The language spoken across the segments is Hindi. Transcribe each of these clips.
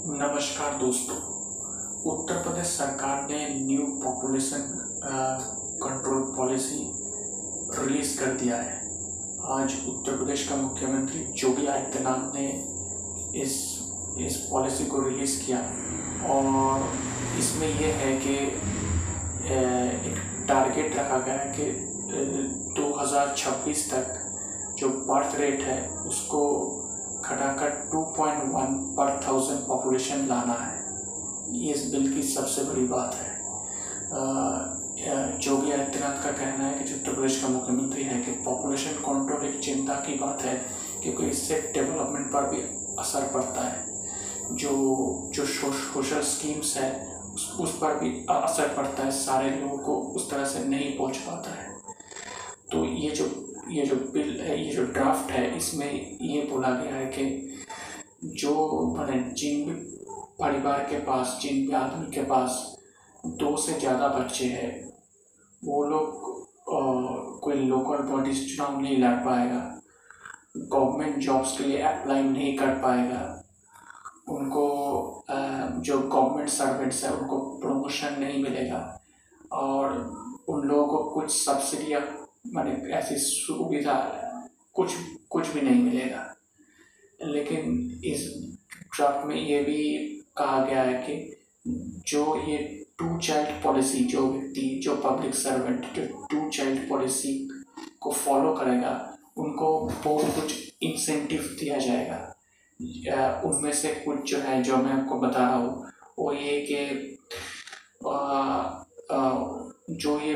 नमस्कार दोस्तों, उत्तर प्रदेश सरकार ने new population control policy release कर दिया है। आज उत्तर प्रदेश का मुख्यमंत्री योगी आदित्यनाथ ने इस इस पॉलिसी को रिलीज़ किया और इसमें यह है कि एक टारगेट रखा गया है कि 2026 तक जो बर्थ रेट है उसको घटाकर 2.1 पर थाउज़ेंड पॉपुलेशन लाना है। ये इस बिल की सबसे बड़ी बात है। योगी आदित्यनाथ का कहना है कि जो उत्तर प्रदेश का मुख्यमंत्री है कि पॉपुलेशन कंट्रोल एक चिंता की बात है क्योंकि इससे डेवलपमेंट पर भी असर पड़ता है। जो जो सोशल स्कीम्स है उस, उस पर भी असर पड़ता है। सारे लोगों को उस तरह से नहीं पहुँच पाता है। ये जो बिल है, ये जो ड्राफ्ट है, इसमें ये बोला गया है कि जो मैंने जिन भी परिवार के पास, जिन भी आदमी के पास दो से ज़्यादा बच्चे हैं, वो लोग कोई लोकल बॉडीज चुनाव नहीं लड़ पाएगा गवर्नमेंट जॉब्स के लिए अप्लाई नहीं कर पाएगा, उनको जो गवर्नमेंट सर्वेंट्स है, उनको प्रमोशन नहीं मिलेगा, और उन लोगों को कुछ सब्सिडियाँ माने ऐसी सुविधा कुछ कुछ भी नहीं मिलेगा। लेकिन इस ड्राफ्ट में ये भी कहा गया है कि जो ये टू चाइल्ड पॉलिसी जो व्यक्ति, जो पब्लिक सर्वेंट जो टू चाइल्ड पॉलिसी को फॉलो करेगा, उनको बहुत कुछ इंसेंटिव दिया जाएगा। उनमें से कुछ जो है, जो मैं आपको बता रहा हूँ, वो ये कि जो ये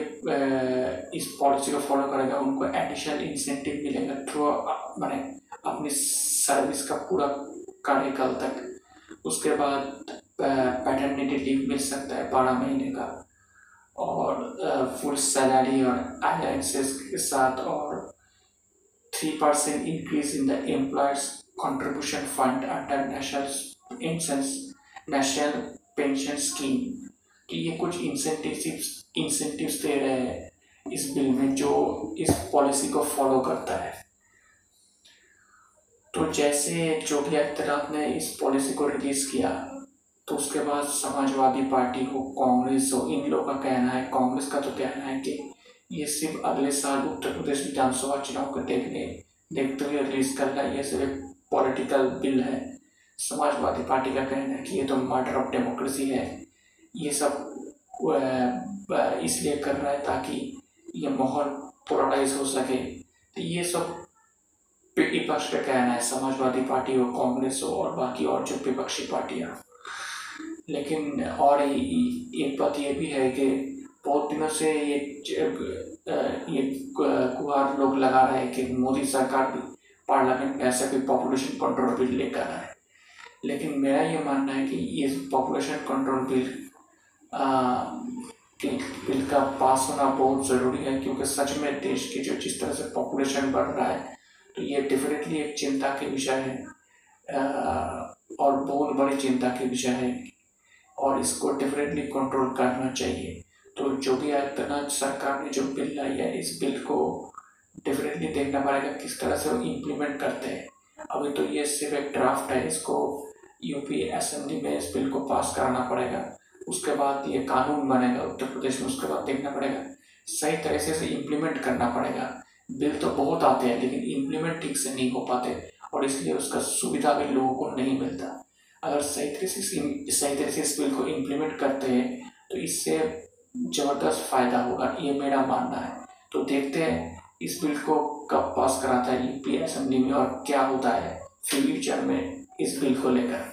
इस पॉलिसी को फॉलो करेगा, उनको एडिशनल इंसेंटिव मिलेगा थ्रू मैंने अपनी सर्विस का पूरा कार्यकाल तक। उसके बाद पैटर्निटी लीव मिल सकता है बारह महीने का। और फुल सैलरी और अलायंसेस के साथ और three percent increase in the employers contribution fund under national incense national pension scheme तो ये कुछ इंसेंटिव्स इंसेंटिव्स दे रहे हैं। इस बिल में जो इस पॉलिसी को फॉलो करता है। तो जैसे जो भी आदित्यनाथ ने इस पॉलिसी को रिलीज़ किया तो उसके बाद समाजवादी पार्टी हो, कांग्रेस हो, इन लोगों का कहना है, कांग्रेस का तो कहना है कि ये सिर्फ़ अगले साल उत्तर प्रदेश विधानसभा चुनाव को देखने, देखते हुए रिलीज़ है ये सिर्फ़ पॉलिटिकल बिल है। समाजवादी पार्टी का कहना है कि ये तो मर्डर ऑफ़ डेमोक्रेसी है। ये सब इसलिए कर रहा है ताकि ये माहौल पोलराइज हो सके तो ये सब विपक्ष का कहना है, समाजवादी पार्टी हो, कांग्रेस हो, और बाकी और जो विपक्षी पार्टियाँ। लेकिन और एक बात ये भी है कि बहुत दिनों से ये ये गुहार लोग लगा रहे हैं कि मोदी सरकार भी पार्लियामेंट में ऐसा कोई पॉपुलेशन कंट्रोल बिल लेकर आए। लेकिन मेरा ये मानना है कि ये पॉपुलेशन कंट्रोल बिल कि बिल का पास होना बहुत ज़रूरी है, क्योंकि सच में देश की जो जिस तरह से पॉपुलेशन बढ़ रहा है तो ये डेफिनेटली एक चिंता के विषय है। और बहुत बड़ी चिंता के विषय है, और इसको डेफिनेटली कंट्रोल करना चाहिए। तो जो भी आदित्यनाथ सरकार ने जो बिल लाई है, इस बिल को डेफिनेटली देखना पड़ेगा, किस तरह से वो इम्प्लीमेंट करते हैं। अभी तो ये सिर्फ़ एक ड्राफ्ट है, इसको यूपी असेंबली में इस बिल को पास कराना पड़ेगा। उसके बाद ये कानून बनेगा, उत्तर प्रदेश में उसके बाद देखना पड़ेगा। सही तरह से इसे इम्प्लीमेंट करना पड़ेगा। बिल तो बहुत आते हैं, लेकिन इम्प्लीमेंट ठीक से नहीं हो पाते, और इसलिए उसका सुविधा भी लोगों को नहीं मिलता। अगर सही तरह से सही तरह से इस बिल को इम्प्लीमेंट करते हैं तो इससे ज़बरदस्त फ़ायदा होगा, ये मेरा मानना है। तो देखते हैं इस बिल को कब पास कराता है यूपी असेंबली में और क्या होता है फ्यूचर में इस बिल को लेकर।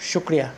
शुक्रिया।